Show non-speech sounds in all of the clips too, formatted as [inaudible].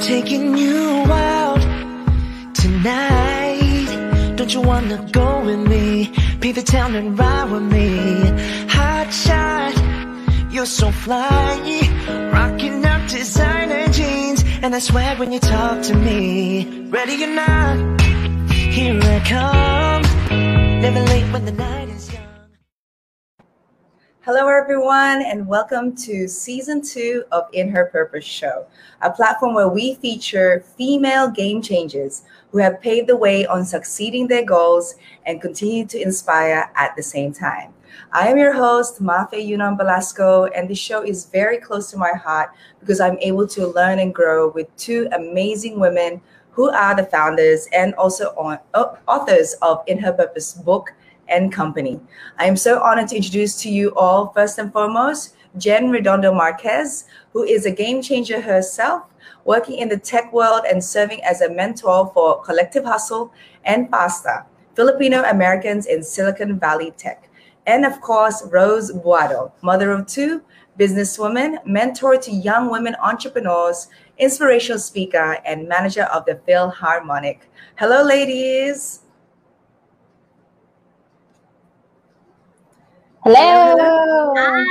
Taking you out tonight. Don't you wanna go with me? Be the town and ride with me. Hot shot, you're so fly. Rocking up designer jeans and I swag when you talk to me. Ready or not, here I come. Never late when the night. Hello, everyone, and welcome to season two of In Her Purpose Show, a platform where we feature female game changers who have paved the way on succeeding their goals and continue to inspire at the same time. I am your host, Mafe Yunan Velasco, and this show is very close to my heart because I'm able to learn and grow with two amazing women who are the founders and also on, uh, authors of In Her Purpose book and company. I am so honored to introduce to you all, first and foremost, Jen Redondo Marquez, who is a game changer herself, working in the tech world and serving as a mentor for Collective Hustle and FASTA, Filipino Americans in Silicon Valley Tech. And of course, Rose Buado, mother of two, businesswoman, mentor to young women entrepreneurs, inspirational speaker, and manager of the Philharmonic. Hello, ladies. Hello. Hi.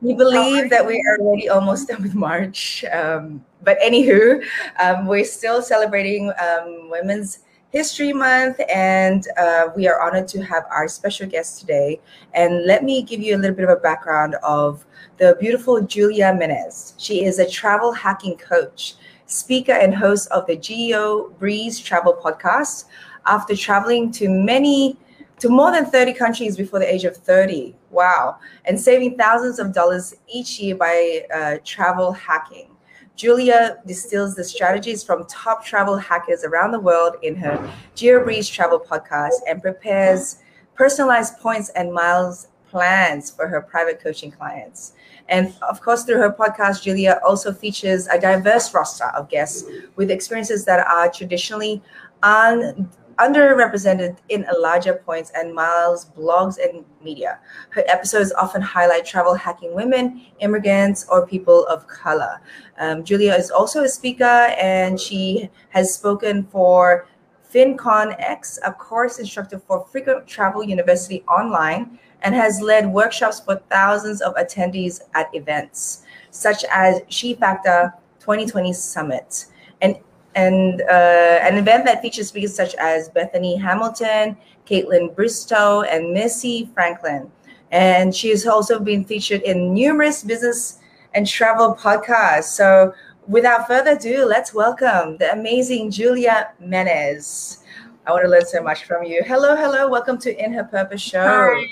We believe that we are already almost done with March. Um, but anywho, um, we're still celebrating um, Women's History Month, and uh, we are honored to have our special guest today. And let me give you a little bit of a background of the beautiful Julia Menez. She is a travel hacking coach, speaker, and host of the GeoBreeze Travel Podcast. After traveling to many to more than 30 countries before the age of 30. Wow. And saving thousands of dollars each year by uh, travel hacking. Julia distills the strategies from top travel hackers around the world in her GeoBreeze travel podcast and prepares personalized points and miles plans for her private coaching clients. And of course, through her podcast, Julia also features a diverse roster of guests with experiences that are traditionally un- underrepresented in larger points and miles blogs and media. Her episodes often highlight travel hacking women, immigrants, or people of color. Um, Julia is also a speaker and she has spoken for FinCon X, a course instructor for Frequent Travel University Online, and has led workshops for thousands of attendees at events such as She Factor 2020 Summit. And and uh, an event that features speakers such as Bethany Hamilton, Kaitlyn Bristowe, and Missy Franklin. And she has also been featured in numerous business and travel podcasts. So, without further ado, let's welcome the amazing Julia Menez. I want to learn so much from you. Hello, hello. Welcome to In Her Purpose Show. Hi.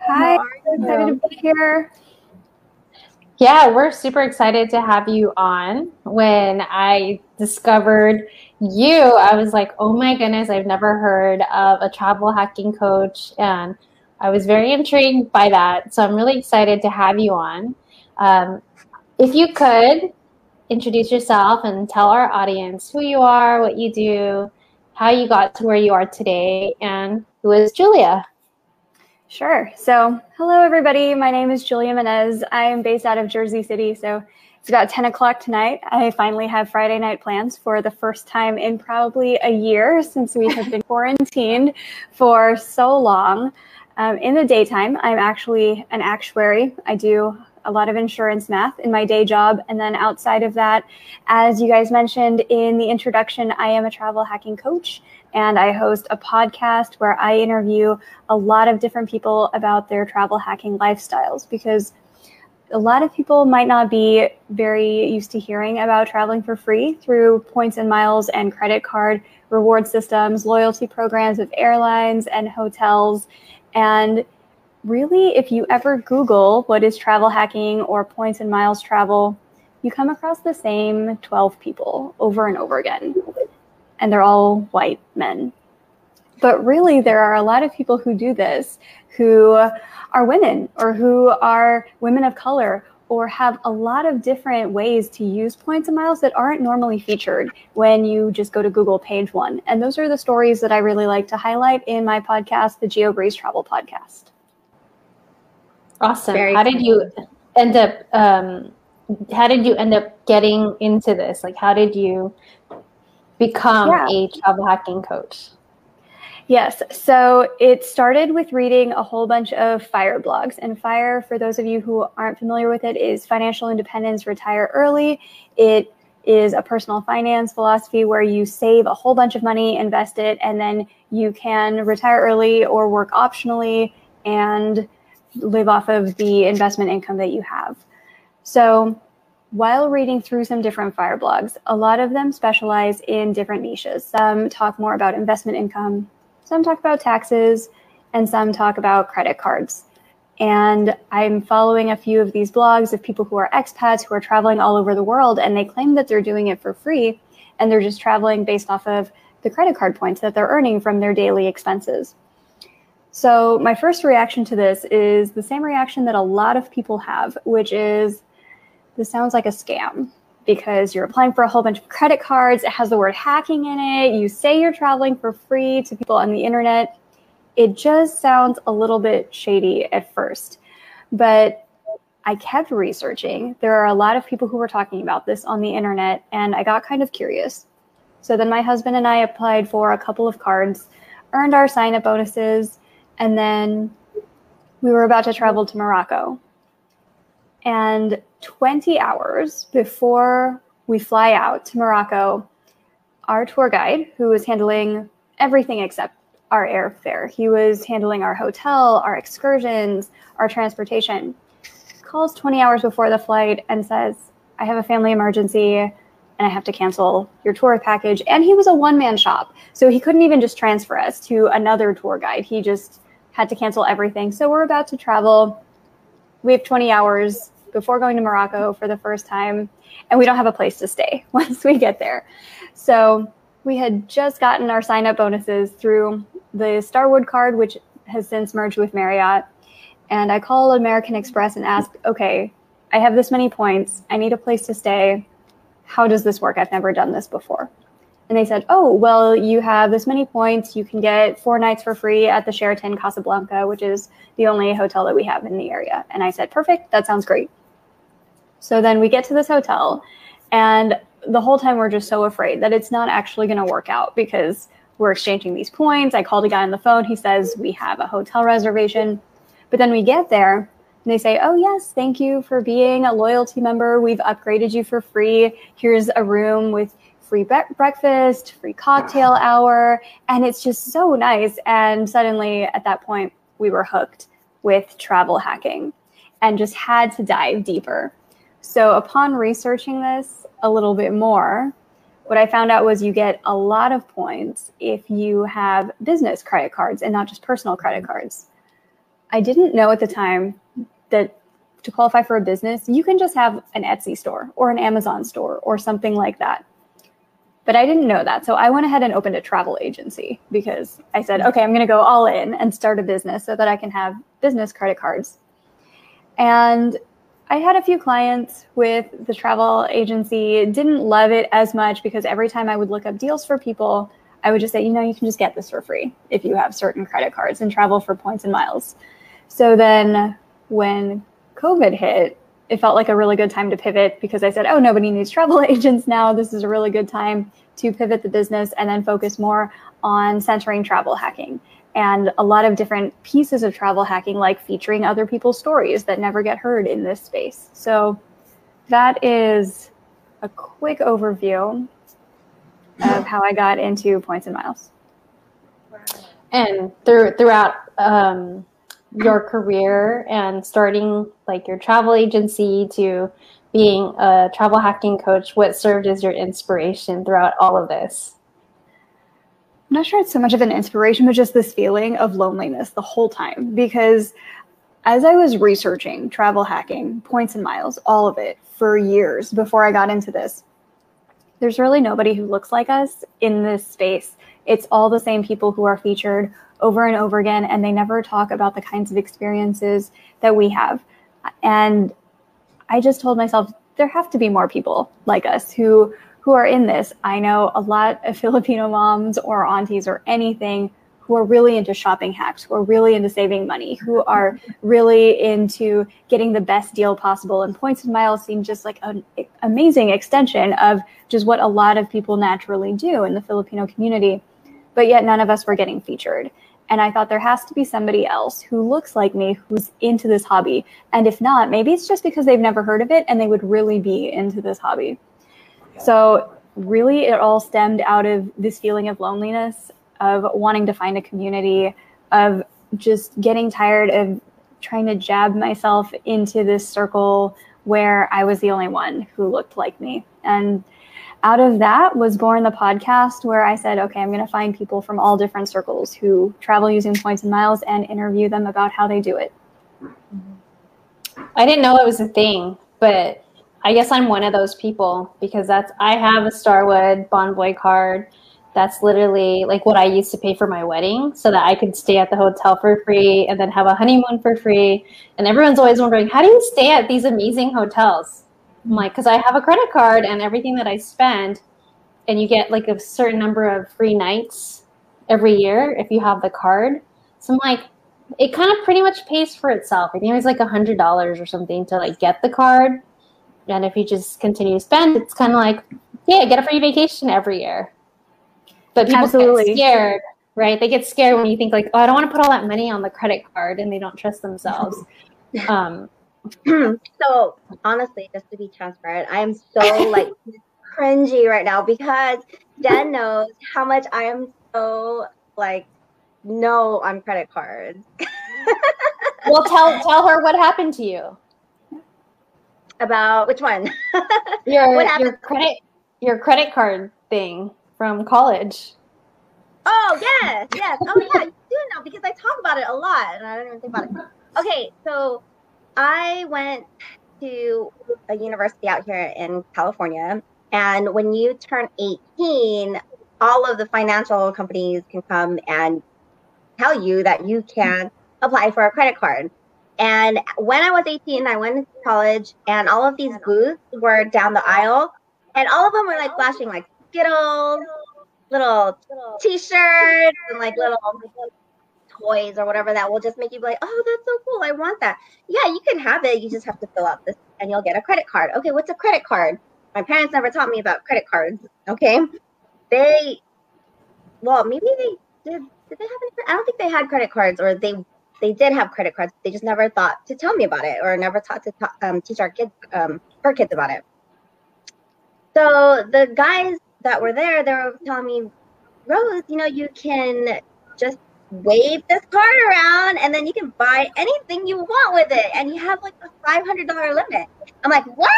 Hi. Excited to be here. Yeah, we're super excited to have you on. When I discovered you, I was like, oh my goodness, I've never heard of a travel hacking coach. And I was very intrigued by that. So I'm really excited to have you on. Um, if you could introduce yourself and tell our audience who you are, what you do, how you got to where you are today, and who is Julia? Sure. So, hello, everybody. My name is Julia Menez. I am based out of Jersey City. So, it's about 10 o'clock tonight. I finally have Friday night plans for the first time in probably a year since we have been [laughs] quarantined for so long. Um, in the daytime, I'm actually an actuary. I do a lot of insurance math in my day job. And then outside of that, as you guys mentioned in the introduction, I am a travel hacking coach and I host a podcast where I interview a lot of different people about their travel hacking lifestyles because a lot of people might not be very used to hearing about traveling for free through points and miles and credit card reward systems, loyalty programs of airlines and hotels. And really, if you ever Google what is travel hacking or points and miles travel, you come across the same 12 people over and over again and they're all white men. But really, there are a lot of people who do this who are women or who are women of color or have a lot of different ways to use points and miles that aren't normally featured when you just go to Google page one. And those are the stories that I really like to highlight in my podcast, the GeoBreeze Travel Podcast. Awesome. Very How did you end up um, how did you end up getting into this? Like, how did you become yeah. a travel hacking coach? Yes. So it started with reading a whole bunch of FIRE blogs. And FIRE, for those of you who aren't familiar with it, is Financial Independence Retire Early. It is a personal finance philosophy where you save a whole bunch of money, invest it, and then you can retire early or work optionally and live off of the investment income that you have. So while reading through some different fire blogs, a lot of them specialize in different niches. Some talk more about investment income, some talk about taxes, and some talk about credit cards. And I'm following a few of these blogs of people who are expats who are traveling all over the world, and they claim that they're doing it for free and they're just traveling based off of the credit card points that they're earning from their daily expenses. So, my first reaction to this is the same reaction that a lot of people have, which is this sounds like a scam because you're applying for a whole bunch of credit cards. It has the word hacking in it. You say you're traveling for free to people on the internet. It just sounds a little bit shady at first. But I kept researching. There are a lot of people who were talking about this on the internet, and I got kind of curious. So then my husband and I applied for a couple of cards, earned our sign up bonuses, and then we were about to travel to Morocco. And 20 hours before we fly out to Morocco, our tour guide, who was handling everything except our airfare, he was handling our hotel, our excursions, our transportation, calls 20 hours before the flight and says, I have a family emergency and I have to cancel your tour package. And he was a one man shop. So he couldn't even just transfer us to another tour guide. He just had to cancel everything. So we're about to travel. We have 20 hours before going to Morocco for the first time, and we don't have a place to stay [laughs] once we get there. So we had just gotten our sign up bonuses through the Starwood card, which has since merged with Marriott. And I called American Express and asked, okay, I have this many points. I need a place to stay. How does this work? I've never done this before. And they said, oh, well, you have this many points. You can get four nights for free at the Sheraton Casablanca, which is the only hotel that we have in the area. And I said, perfect. That sounds great. So then we get to this hotel, and the whole time we're just so afraid that it's not actually going to work out because we're exchanging these points. I called a guy on the phone. He says, We have a hotel reservation. But then we get there and they say, Oh, yes, thank you for being a loyalty member. We've upgraded you for free. Here's a room with free breakfast, free cocktail hour. And it's just so nice. And suddenly at that point, we were hooked with travel hacking and just had to dive deeper. So, upon researching this a little bit more, what I found out was you get a lot of points if you have business credit cards and not just personal credit mm-hmm. cards. I didn't know at the time that to qualify for a business, you can just have an Etsy store or an Amazon store or something like that. But I didn't know that. So I went ahead and opened a travel agency because I said, mm-hmm. okay, I'm going to go all in and start a business so that I can have business credit cards. And I had a few clients with the travel agency, didn't love it as much because every time I would look up deals for people, I would just say, you know, you can just get this for free if you have certain credit cards and travel for points and miles. So then when COVID hit, it felt like a really good time to pivot because I said, oh, nobody needs travel [laughs] agents now. This is a really good time to pivot the business and then focus more on centering travel hacking and a lot of different pieces of travel hacking, like featuring other people's stories that never get heard in this space. So, that is a quick overview of how I got into points and miles. And through, throughout um, your career and starting like your travel agency to being a travel hacking coach, what served as your inspiration throughout all of this? I'm not sure it's so much of an inspiration, but just this feeling of loneliness the whole time. Because as I was researching travel hacking, points and miles, all of it for years before I got into this, there's really nobody who looks like us in this space. It's all the same people who are featured over and over again, and they never talk about the kinds of experiences that we have. And I just told myself there have to be more people like us who who are in this. I know a lot of [laughs] Filipino moms or aunties or anything who are really into shopping hacks, who are really into saving money, who are really into getting the best deal possible. And points and miles seem just like an amazing extension of just what a lot of people naturally do in the Filipino community. But yet none of us were getting featured. And I thought there has to be somebody else who looks like me who's into this hobby. And if not, maybe it's just because they've never heard of it and they would really be into this hobby. So, really, it all stemmed out of this feeling of loneliness, of wanting to find a community, of just getting tired of trying to jab myself into this circle where I was the only one who looked like me. And out of that was born the podcast where I said, okay, I'm going to find people from all different circles who travel using points and miles and interview them about how they do it. I didn't know it was a thing, but I guess I'm one of those people because that's I have a Starwood Bonvoy card. That's literally like what I used to pay for my wedding so that I could stay at the hotel for free and then have a honeymoon for free. And everyone's always wondering, how do you stay at these amazing hotels? I'm like, because I have a credit card and everything that I spend, and you get like a certain number of free nights every year if you have the card. So I'm like, it kind of pretty much pays for itself. I think it was like a hundred dollars or something to like get the card, and if you just continue to spend, it's kind of like, yeah, get a free vacation every year. But people Absolutely. get scared, right? They get scared when you think like, oh, I don't want to put all that money on the credit card, and they don't trust themselves. [laughs] um, so honestly, just to be transparent, I am so like [laughs] cringy right now because Dan knows how much I am so like no on credit cards. [laughs] well, tell tell her what happened to you. About which one? [laughs] your your credit your credit card thing from college. Oh yes, yes. Oh yeah, you do know because I talk about it a lot and I don't even think about it. Okay, so I went to a university out here in California, and when you turn 18, all of the financial companies can come and tell you that you can apply for a credit card. And when I was 18, I went to college, and all of these booths were down the aisle, and all of them were like flashing like Skittles, little T-shirts, and like little toys or whatever that will just make you be like, oh, that's so cool. I want that. Yeah, you can have it. You just have to fill out this and you'll get a credit card. Okay, what's a credit card? My parents never taught me about credit cards. Okay. They, well, maybe they did. Did they have any? I don't think they had credit cards or they they did have credit cards. They just never thought to tell me about it or never taught to ta- um, teach our kids, um, our kids about it. So the guys that were there, they were telling me, Rose, you know, you can just wave this card around and then you can buy anything you want with it and you have like a $500 limit. I'm like what?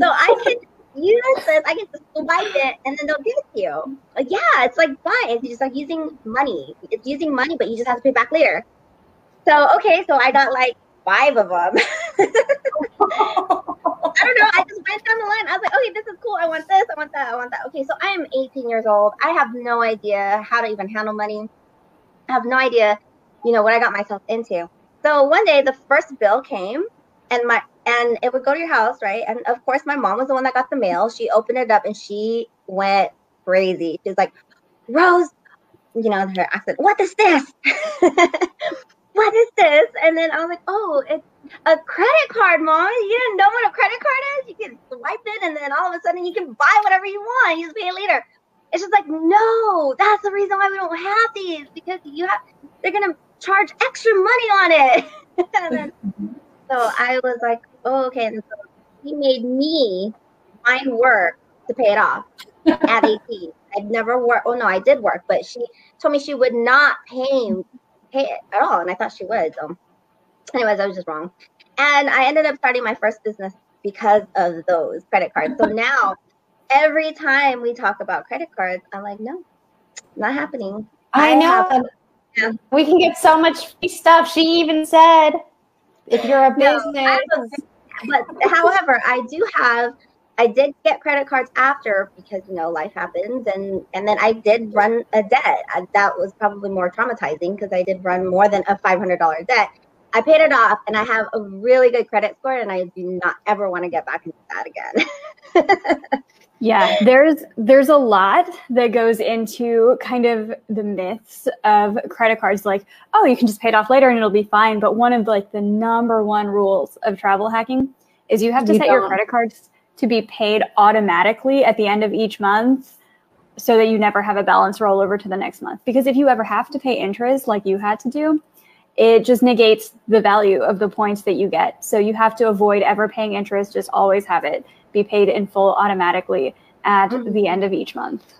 So i [laughs] can use this i can just swipe it and then they'll give it to you. Like yeah it's like buying it's just like using money. It's using money but you just have to pay back later so okay so i got like five of them [laughs] i don't know i just went down the line i was like okay this is cool i want this i want that i want that okay so i am 18 years old i have no idea how to even handle money I have no idea, you know, what I got myself into. So one day the first bill came and my and it would go to your house, right? And of course my mom was the one that got the mail. She opened it up and she went crazy. She's like, Rose, you know, her accent, what is this? [laughs] what is this? And then I was like, oh, it's a credit card, mom. You didn't know what a credit card is? You can swipe it and then all of a sudden you can buy whatever you want. You just pay it later. It's just like, no, that's the reason why we don't have these because you have they're gonna charge extra money on it. [laughs] then, so I was like, oh, okay. And so he made me find work to pay it off at 18. [laughs] I'd never worked. Oh no, I did work, but she told me she would not pay pay it at all, and I thought she would. So, anyways, I was just wrong. And I ended up starting my first business because of those credit cards. So now every time we talk about credit cards, I'm like, no, not happening. I, I know. Have, yeah. We can get so much free stuff. She even said, if you're a business. No, but however, I do have. I did get credit cards after because you know life happens, and and then I did run a debt. I, that was probably more traumatizing because I did run more than a five hundred dollar debt. I paid it off, and I have a really good credit score, and I do not ever want to get back into that again. [laughs] Yeah, there's there's a lot that goes into kind of the myths of credit cards like, oh, you can just pay it off later and it'll be fine, but one of like the number one rules of travel hacking is you have to you set don't. your credit cards to be paid automatically at the end of each month so that you never have a balance roll over to the next month. Because if you ever have to pay interest like you had to do, it just negates the value of the points that you get. So you have to avoid ever paying interest, just always have it be paid in full automatically at mm-hmm. the end of each month.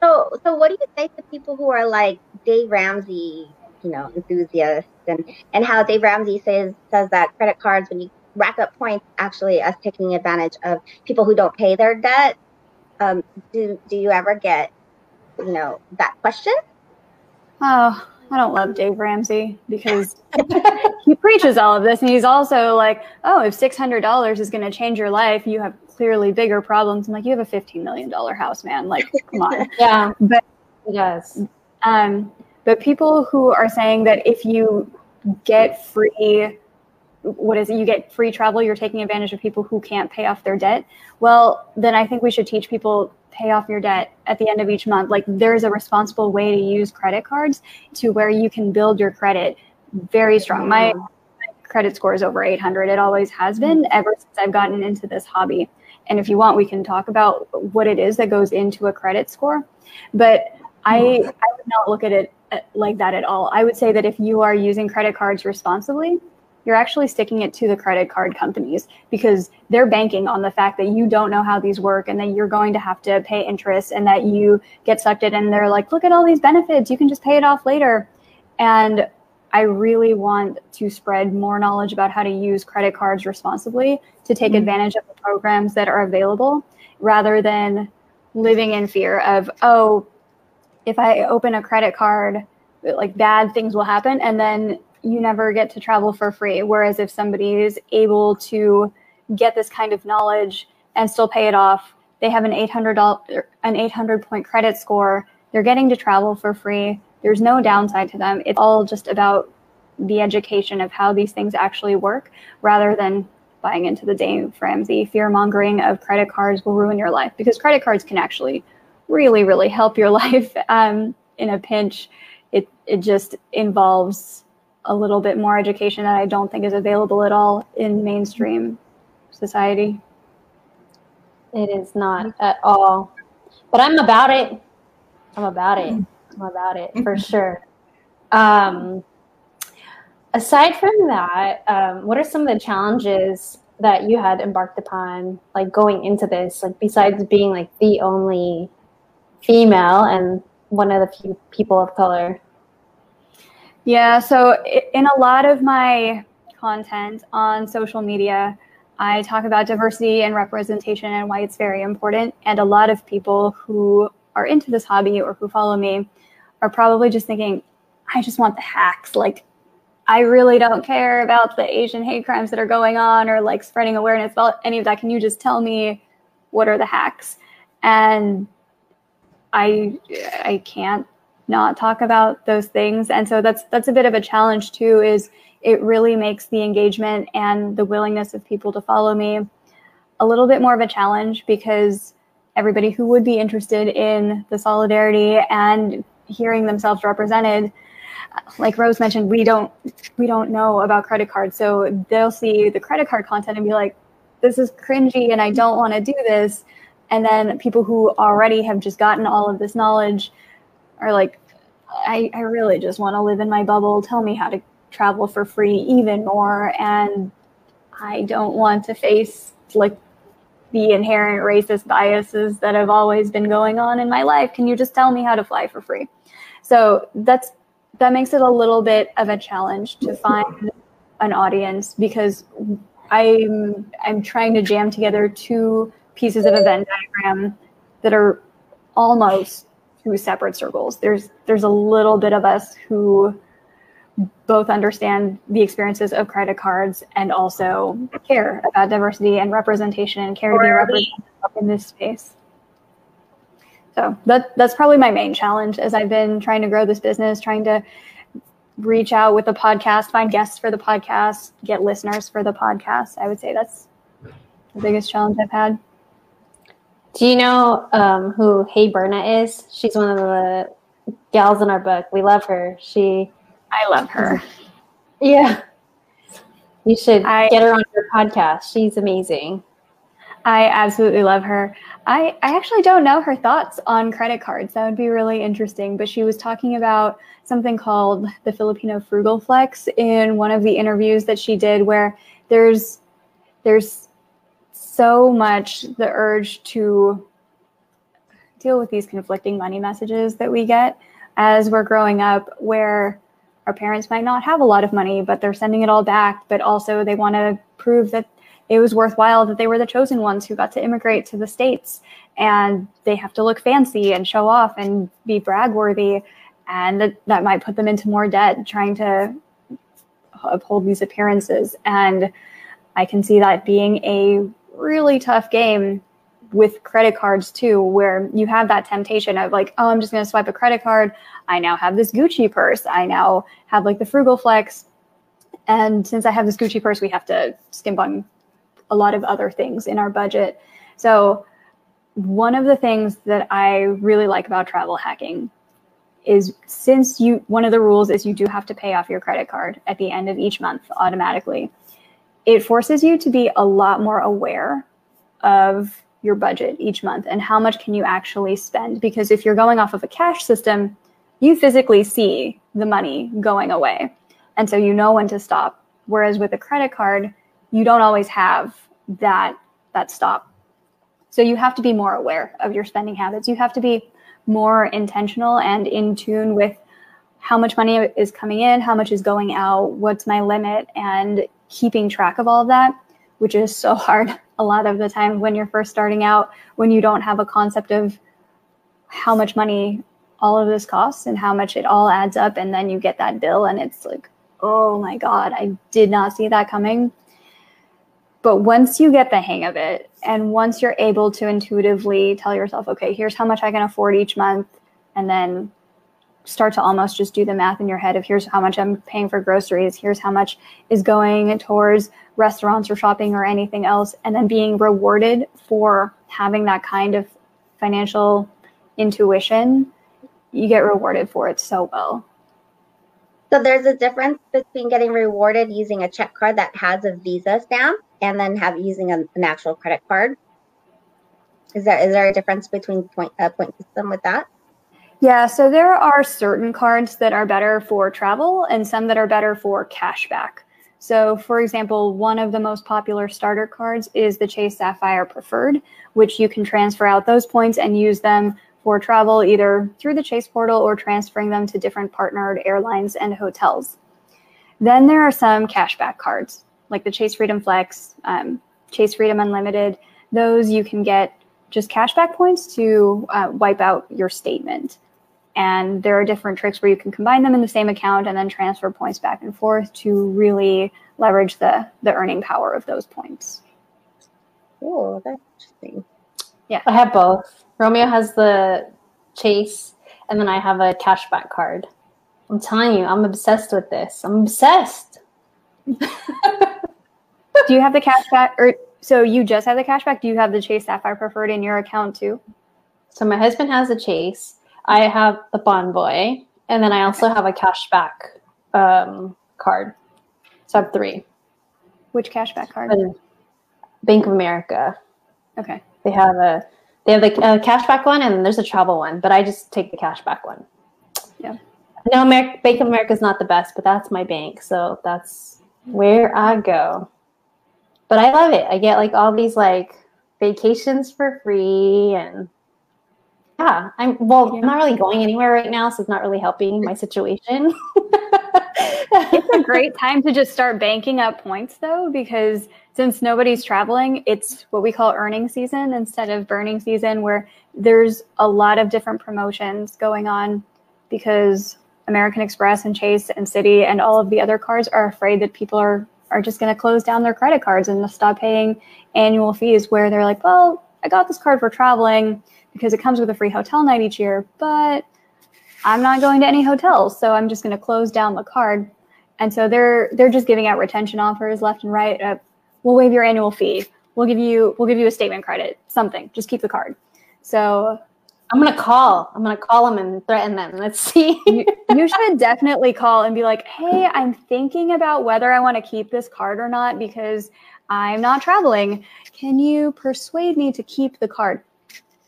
So, so what do you say to people who are like Dave Ramsey, you know, enthusiasts, and and how Dave Ramsey says says that credit cards, when you rack up points, actually as taking advantage of people who don't pay their debt. Um, do do you ever get, you know, that question? Oh, I don't love Dave Ramsey because [laughs] [laughs] he preaches all of this, and he's also like, "Oh, if six hundred dollars is going to change your life, you have clearly bigger problems." I'm like, "You have a fifteen million dollar house, man! Like, come on." [laughs] yeah, but yes. Um, but people who are saying that if you get free, what is it? You get free travel. You're taking advantage of people who can't pay off their debt. Well, then I think we should teach people pay off your debt at the end of each month. Like there's a responsible way to use credit cards to where you can build your credit very strong. My, my credit score is over 800. It always has been mm. ever since I've gotten into this hobby. And if you want, we can talk about what it is that goes into a credit score. But I, mm. I would not look at it uh, like that at all. I would say that if you are using credit cards responsibly, you're actually sticking it to the credit card companies because they're banking on the fact that you don't know how these work and that you're going to have to pay interest and that you get sucked in and they're like, look at all these benefits. You can just pay it off later. And I really want to spread more knowledge about how to use credit cards responsibly to take mm-hmm. advantage of the programs that are available rather than living in fear of, oh, if I open a credit card, like bad things will happen. And then you never get to travel for free. Whereas if somebody is able to get this kind of knowledge and still pay it off, they have an 800 an 800 point credit score. They're getting to travel for free. There's no downside to them. It's all just about the education of how these things actually work rather than buying into the Dave Ramsey fear mongering of credit cards will ruin your life because credit cards can actually really, really help your [laughs] life um, in a pinch. It, it just involves a little bit more education that I don't think is available at all in mainstream society. It is not at all. But I'm about it. I'm about it. I'm about it for [laughs] sure. Um, aside from that, um, what are some of the challenges that you had embarked upon, like going into this, like besides being like the only female and one of the few people of color? Yeah, so in a lot of my content on social media, I talk about diversity and representation and why it's very important. And a lot of people who are into this hobby or who follow me are probably just thinking, I just want the hacks. Like, I really don't care about the Asian hate crimes that are going on or like spreading awareness about any of that. Can you just tell me what are the hacks? And I I can't not talk about those things. And so that's that's a bit of a challenge too is it really makes the engagement and the willingness of people to follow me a little bit more of a challenge because everybody who would be interested in the solidarity and hearing themselves represented like rose mentioned we don't we don't know about credit cards. So they'll see the credit card content and be like this is cringy and i don't want to do this. And then people who already have just gotten all of this knowledge are like, I, I really just want to live in my bubble. Tell me how to travel for free even more. And I don't want to face like the inherent racist biases that have always been going on in my life. Can you just tell me how to fly for free? So that's that makes it a little bit of a challenge to find an audience because I'm I'm trying to jam together two pieces of a Venn diagram that are almost two separate circles. There's there's a little bit of us who both understand the experiences of credit cards and also care about diversity and representation and care to be represented in this space. So that that's probably my main challenge as I've been trying to grow this business, trying to reach out with the podcast, find guests for the podcast, get listeners for the podcast. I would say that's the biggest challenge I've had. Do you know um, who Hey Berna is? She's one of the gals in our book. We love her. She. I love her. [laughs] Yeah. You should I, get her on your podcast. She's amazing. I absolutely love her. I, I actually don't know her thoughts on credit cards. That would be really interesting. But she was talking about something called the Filipino Frugal Flex in one of the interviews that she did, where there's there's so much the urge to deal with these conflicting money messages that we get as we're growing up, where our parents might not have a lot of money, but they're sending it all back. But also, they want to prove that it was worthwhile that they were the chosen ones who got to immigrate to the States and they have to look fancy and show off and be brag worthy. And that, that might put them into more debt trying to uphold these appearances. And I can see that being a really tough game with credit cards too, where you have that temptation of like, oh, I'm just going to swipe a credit card. I now have this Gucci purse. I now have like the Frugal Flex. And since I have this Gucci purse, we have to skimp on a lot of other things in our budget. So, one of the things that I really like about travel hacking is since you one of the rules is you do have to pay off your credit card at the end of each month automatically. It forces you to be a lot more aware of your budget each month and how much can you actually spend because if you're going off of a cash system, you physically see the money going away. And so you know when to stop. Whereas with a credit card, you don't always have that that stop. So you have to be more aware of your spending habits. You have to be more intentional and in tune with how much money is coming in, how much is going out, what's my limit, and keeping track of all of that, which is so [laughs] hard a lot of the time when you're first starting out, when you don't have a concept of how much money all of this costs and how much it all adds up. And then you get that bill and it's like, oh my God, I did not see that coming. But once you get the hang of it, and once you're able to intuitively tell yourself, okay, here's how much I can afford each month, and then start to almost just do the math in your head of here's how much I'm paying for groceries, here's how much is going towards restaurants or shopping or anything else, and then being rewarded for having that kind of financial intuition, you get rewarded for it so well. So there's a difference between getting rewarded using a check card that has a Visa stamp and then have using a, an actual credit card. Is there is there a difference between point uh, point system with that? Yeah, so there are certain cards that are better for travel and some that are better for cashback. So, for example, one of the most popular starter cards is the Chase Sapphire Preferred, which you can transfer out those points and use them for travel either through the Chase portal or transferring them to different partnered airlines and hotels. Then there are some cashback cards like the Chase Freedom Flex, um, Chase Freedom Unlimited. Those you can get just cashback points to uh, wipe out your statement. And there are different tricks where you can combine them in the same account and then transfer points back and forth to really leverage the, the earning power of those points. Oh, that's interesting. Yeah. I have both. Romeo has the Chase, and then I have a cashback card. I'm telling you, I'm obsessed with this. I'm obsessed. [laughs] Do you have the cashback, or so you just have the cashback? Do you have the Chase Sapphire Preferred in your account too? So my husband has a Chase. I have the Bonvoy, and then I also have a cashback um, card. So I have three. Which cashback card? Bank of America. Okay. They have a they have the uh, cashback one, and there's a travel one, but I just take the cashback one. Yeah. No, Bank of America is not the best, but that's my bank, so that's where I go. But I love it. I get like all these like vacations for free, and yeah, I'm well. Yeah. I'm not really going anywhere right now, so it's not really helping my situation. [laughs] it's a great time to just start banking up points though, because since nobody's traveling, it's what we call earning season instead of burning season, where there's a lot of different promotions going on because American Express and Chase and Citi and all of the other cards are afraid that people are are just going to close down their credit cards and stop paying annual fees where they're like, well, I got this card for traveling because it comes with a free hotel night each year, but I'm not going to any hotels, so I'm just going to close down the card. And so they're they're just giving out retention offers left and right. Uh, we'll waive your annual fee. we'll give you we'll give you a statement credit, something. Just keep the card. So I'm gonna call. I'm gonna call them and threaten them. Let's see. [laughs] you, you should definitely call and be like, "Hey, I'm thinking about whether I want to keep this card or not because I'm not traveling. Can you persuade me to keep the card?"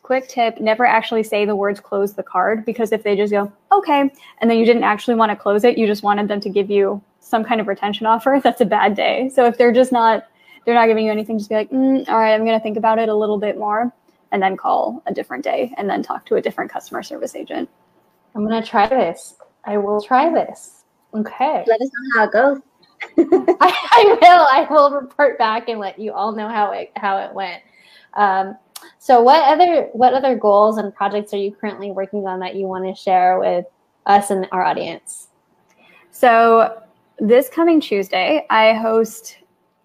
Quick tip: never actually say the words "close the card" because if they just go "okay" and then you didn't actually want to close it, you just wanted them to give you some kind of retention offer. [laughs] That's a bad day. So if they're just not they're not giving you anything, just be like, mm, "All right, I'm gonna think about it a little bit more." and then call a different day and then talk to a different customer service agent. I'm going to try this. I will try this. Okay. Let us know how it goes. [laughs] I, I, will. I will report back and let you all know how it how it went. Um, so, what other what other goals and projects are you currently working on that you want to share with us and our audience? So, this coming Tuesday, I host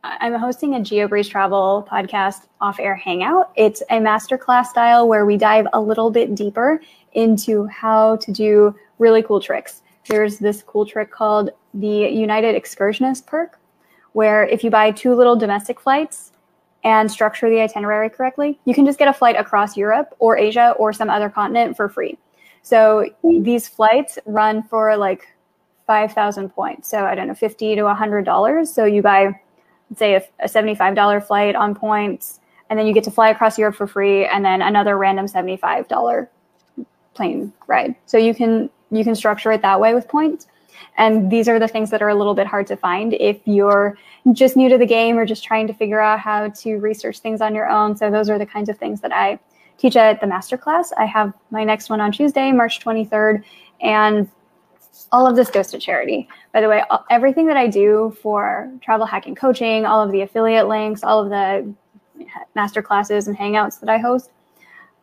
I'm hosting a GeoBreeze Travel podcast off air hangout. It's a masterclass style where we dive a little bit deeper into how to do really cool tricks. There's this cool trick called the United Excursionist perk, where if you buy two little domestic flights and structure the itinerary correctly, you can just get a flight across Europe or Asia or some other continent for free. So these flights run for like 5,000 points. So I don't know, 50 to $100. So you buy say a, a $75 flight on points, and then you get to fly across Europe for free, and then another random $75 plane ride. So you can you can structure it that way with points. And these are the things that are a little bit hard to find if you're just new to the game or just trying to figure out how to research things on your own. So those are the kinds of things that I teach at the masterclass. I have my next one on Tuesday, March 23rd, and all of this goes to charity. By the way, everything that I do for travel hacking coaching, all of the affiliate links, all of the master classes and hangouts that I host,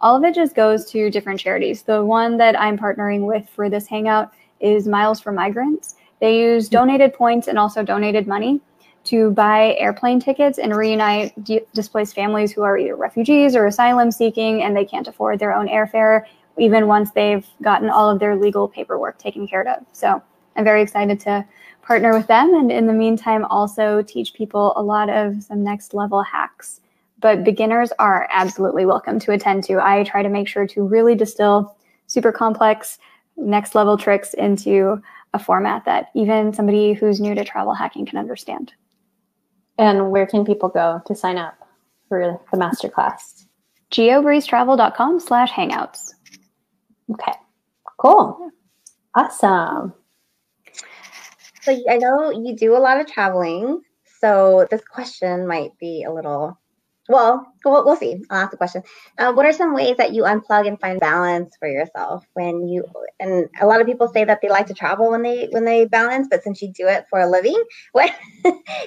all of it just goes to different charities. The one that I'm partnering with for this hangout is Miles for Migrants. They use hmm. donated points and also donated money to buy airplane tickets and reunite d- displaced families who are either refugees or asylum seeking and they can't afford their own airfare even once they've gotten all of their legal paperwork taken care of. So I'm very excited to partner with them and in the meantime also teach people a lot of some next level hacks. But beginners are absolutely welcome to attend to. I try to make sure to really distill super complex next level tricks into a format that even somebody who's new to travel hacking can understand. And where can people go to sign up for the masterclass? geobreezetravel.com slash hangouts. Okay, cool. Awesome. So I know you do a lot of traveling. So this question might be a little, well, we'll, we'll see. I'll ask the question. Uh, what are some ways that you unplug and find balance for yourself when you? And a lot of people say that they like to travel when they when they balance, but since you do it for a living, [laughs] what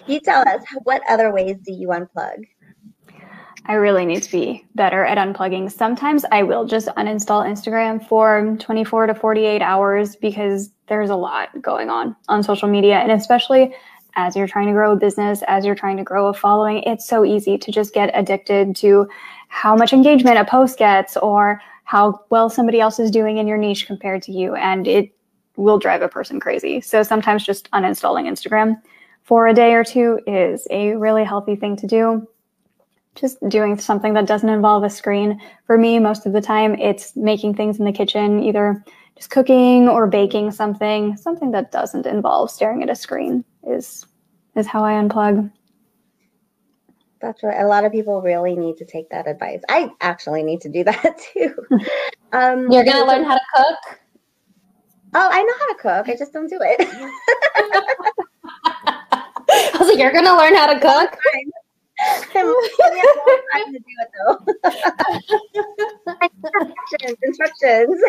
you tell us? What other ways do you unplug? I really need to be better at unplugging. Sometimes I will just uninstall Instagram for 24 to 48 hours because there's a lot going on on social media. And especially as you're trying to grow a business, as you're trying to grow a following, it's so easy to just get addicted to how much engagement a post gets or how well somebody else is doing in your niche compared to you. And it will drive a person crazy. So sometimes just uninstalling Instagram for a day or two is a really healthy thing to do just doing something that doesn't involve a screen. For me, most of the time, it's making things in the kitchen, either just cooking or baking something. Something that doesn't involve staring at a screen is is how I unplug. That's right. A lot of people really need to take that advice. I actually need to do [laughs] that too. [laughs] Um, You're gonna learn how to cook. Oh, I know how to cook. I just don't do it. [laughs] I was like, "You're gonna learn how to cook." To do it though. instructions, instructions.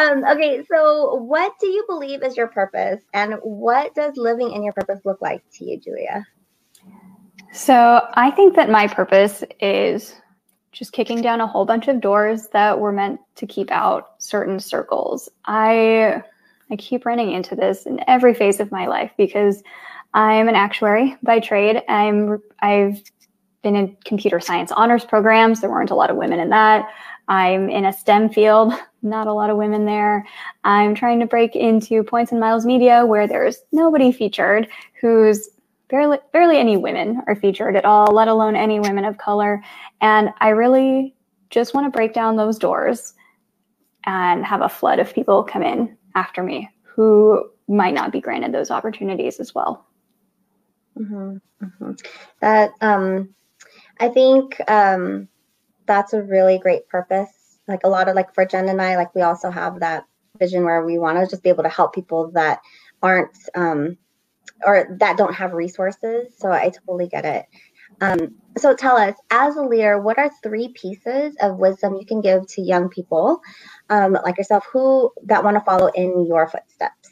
um, okay, so what do you believe is your purpose, and what does living in your purpose look like to you, Julia? So I think that my purpose is just kicking down a whole bunch of doors that were meant to keep out certain circles. I I keep running into this in every phase of my life because I'm an actuary by trade. I'm I've been in computer science honors programs. There weren't a lot of women in that. I'm in a STEM field, [laughs] not a lot of women there. I'm trying to break into points and miles media where there's nobody featured who's barely barely any women are featured at all, let alone any women of color. And I really just want to break down those doors and have a flood of people come in after me who might not be granted those opportunities as well. Mm-hmm, mm-hmm. That um, I think um, that's a really great purpose. Like a lot of like for Jen and I, like we also have that vision where we want to just be able to help people that aren't um, or that don't have resources. So I totally get it. Um, so tell us, as a leader, what are three pieces of wisdom you can give to young people um, like yourself who that want to follow in your footsteps?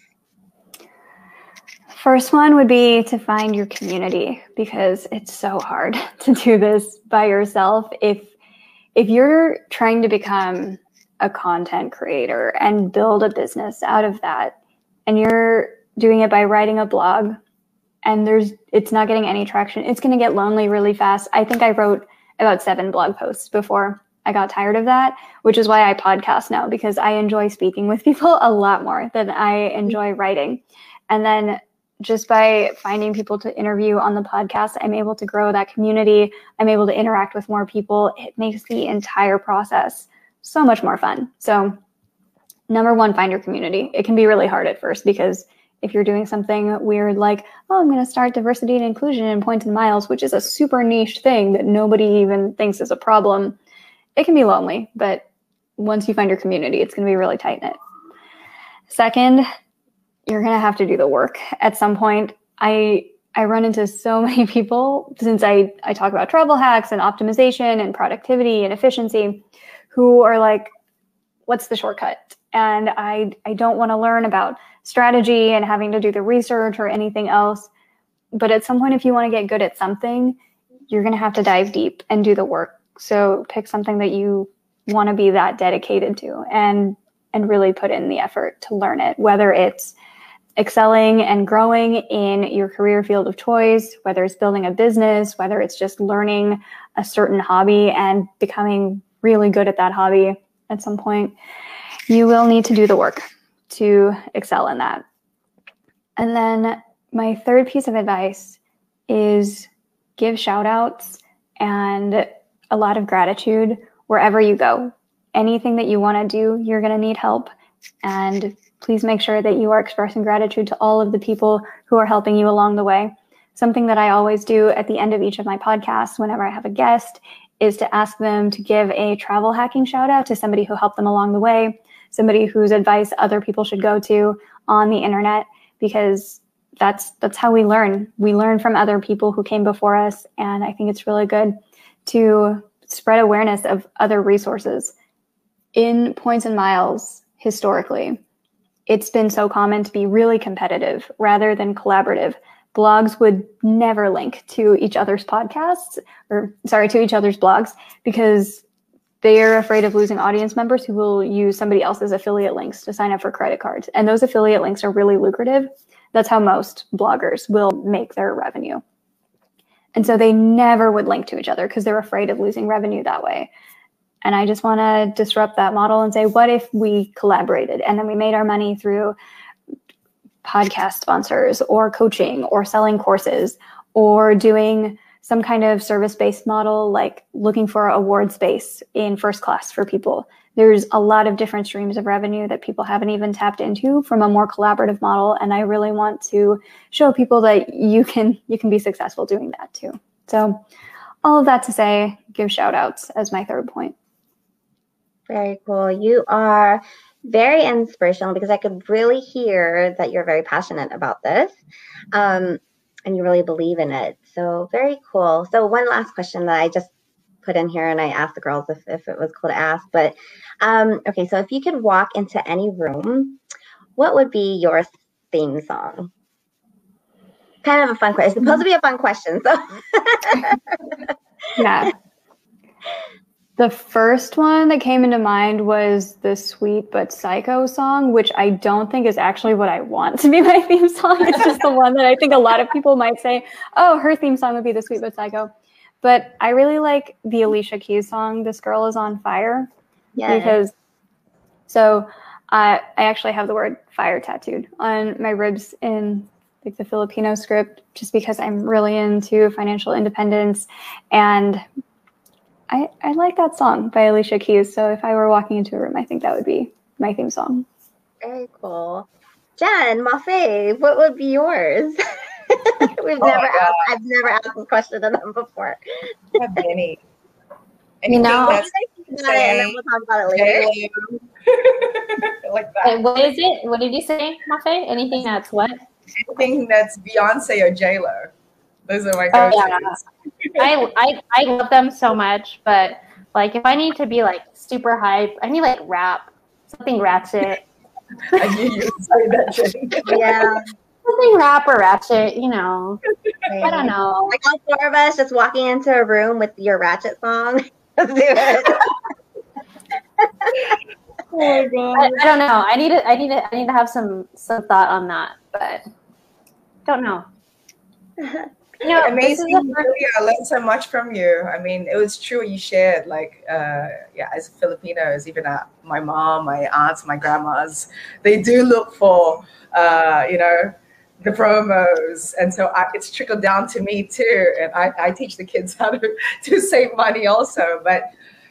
First one would be to find your community because it's so hard [laughs] to do this by yourself. If if you're trying to become a content creator and build a business out of that and you're doing it by writing a blog and there's it's not getting any traction it's going to get lonely really fast i think i wrote about seven blog posts before i got tired of that which is why i podcast now because i enjoy speaking with people [laughs] a lot more than i enjoy writing and then just by finding people to interview on the podcast i'm able to grow that community i'm able to interact with more people it makes the entire process so much more fun. So, number one, find your community. It can be really hard at first because if you're doing something weird like, oh, I'm going to start diversity and inclusion in points and miles, which is a super niche thing that nobody even thinks is a problem, it can be lonely. But once you find your community, it's going to be really tight knit. Second, you're going to have to do the work at some point. I I run into so [laughs] many people since I, I talk about travel hacks and optimization and productivity and efficiency who are like, what's the shortcut? And I, I don't want to learn about strategy and having to do the research or anything else. But at some point, if you want to get good at something, you're going to have to dive deep and do the work. So pick something that you want to be that dedicated to and and really put in the effort to learn it, whether it's excelling and growing in your career field of choice, whether it's building a business, whether it's just learning a certain hobby and becoming really good at that hobby at some point, you will need to do the work to excel in that. And then my third piece of advice is give shout outs and a lot of gratitude wherever you go. Anything that you want to do, you're going to need help. And please make sure that you are expressing gratitude to all of the people who are helping you along the way. Something that I always do at the end of each of my podcasts, whenever I have a guest, is to ask them to give a travel hacking shout out to somebody who helped them along the way, somebody whose advice other people should go to on the internet, because that's that's how we learn. We learn from other people who came before us, and I think it's really good to spread awareness of other resources. In points and miles, historically, it's been so common to be really competitive rather than collaborative. Blogs would never link to each other's podcasts or sorry to each other's blogs because they're afraid of losing audience members who will use somebody else's affiliate links to sign up for credit cards. And those affiliate links are really lucrative. That's how most bloggers will make their revenue. And so they never would link to each other because they're afraid of losing revenue that way and i just want to disrupt that model and say what if we collaborated and then we made our money through podcast sponsors or coaching or selling courses or doing some kind of service based model like looking for award space in first class for people. There's a lot of different streams of revenue that people haven't even tapped into from a more collaborative model and I really want to show people that you can you can be successful doing that too. So all of that to say, give shout outs as my third point. Very cool. You are very inspirational because I could really hear that you're very passionate about this um, and you really believe in it. So, very cool. So, one last question that I just put in here and I asked the girls if, if it was cool to ask. But um, okay, so if you could walk into any room, what would be your theme song? Kind of a fun question. It's supposed to be a fun question. So, [laughs] yeah. The first one that came into mind was the Sweet But Psycho song, which I don't think is actually what I want to be [laughs] my theme song. It's just the one that I think a lot of people might say, oh, her theme song would be the Sweet But Psycho. But I really like the Alicia Keys song, This Girl Is on Fire. Yeah. Because, so I, I actually have the word fire tattooed on my ribs in like the Filipino script, just because I'm really into financial independence. And I, I like that song by Alicia Keys. So if I were walking into a room, I think that would be my theme song. Very cool. Jen, Mafe, what would be yours? [laughs] We've oh never asked, I've never asked this question to them before. Have any? [laughs] You know, and then we'll talk about it later. [laughs] like that. what is it? What did you say, Mafe? Anything that's what? Anything that's Beyonce or J Lo. Those are my go oh, yeah. I, I I love them so much, but like if I need to be like super hype, I need like rap, something ratchet. [laughs] I knew you would say that, Jen. yeah. Something rap or ratchet, you know. I don't know. Like all four of us just walking into a room with your ratchet song. [laughs] Let's do it. [laughs] oh god. I, I, don't know. I need to I need to I need to have some some thought on that, but don't know. Know, amazing. Julia, I learned so much from you. I mean, it was true you shared. Like, uh, yeah, as Filipinos, even uh, my mom, my aunts, my grandmas, they do look for, uh, you know, the promos, and so I, it's trickled down to me too. And I, I teach the kids [laughs] how to to save money also. But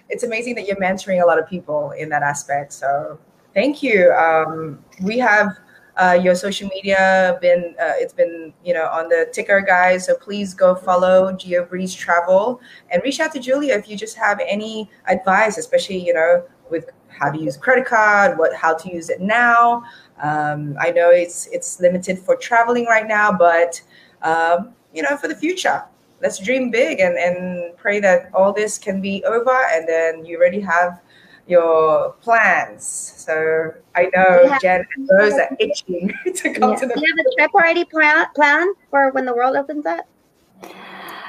it's amazing that you're mentoring a lot of people in that aspect. So thank you. Um, we have uh, your social media been uh, it's been you know on the ticker guys. So please go follow GeoBreeze Travel and reach out to Julia if you just have any advice especially you know with how to use credit card what how to use it now. Um, I know it's it's limited for traveling right now but um, you know for the future let's dream big and, and pray that all this can be over and then you already have your plans. So I know have, Jen and Rose are itching [laughs] to come yeah. to the. Do you have a trip already plan plan for when the world opens up?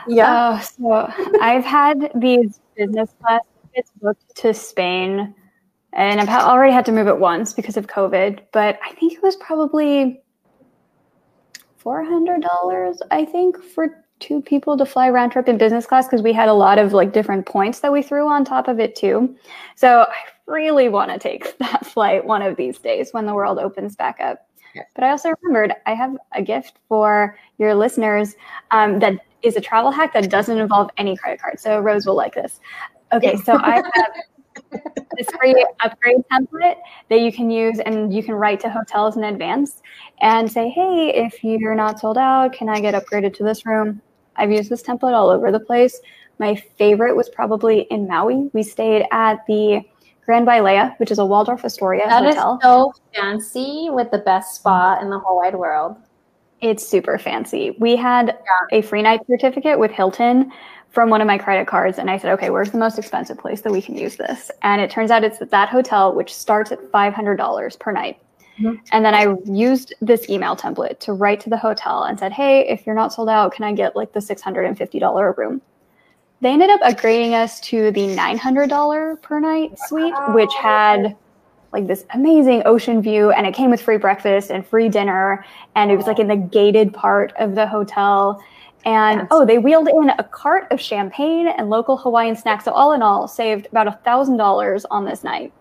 Yeah. Uh, so I've had these business class tickets booked to Spain, and I've already had to move it once because of COVID. But I think it was probably four hundred dollars. I think for two people to fly round trip in business class because we had a lot of like different points that we threw on top of it too. So I really want to take [laughs] that flight one of these days when the world opens back up. But I also remembered I have a gift for your listeners um, that is a travel hack that doesn't involve any credit card. So Rose will like this. Okay, so I have [laughs] this free upgrade template that you can use and you can write to hotels in advance and say, hey, if you're not sold out, can I get upgraded to this room? I've used this template all over the place. My favorite was probably in Maui. We stayed at the Grand Wailea, which is a Waldorf Astoria that hotel. That is so fancy with the best spa in the whole wide world. It's super fancy. We had yeah. a free night certificate with Hilton from one of my credit cards, and I said, okay, where's the most expensive place that we can use this? And it turns out it's at that hotel, which starts at $500 per night. Mm-hmm. And then I used this email template to write to the hotel and said, Hey, if you're not sold out, can I get like the $650 a room? They ended up upgrading us to the $900 per night suite, which had like this amazing ocean view and it came with free breakfast and free dinner. And it was like in the gated part of the hotel. And oh, they wheeled in a cart of champagne and local Hawaiian snacks. So all in all, saved about a thousand dollars on this night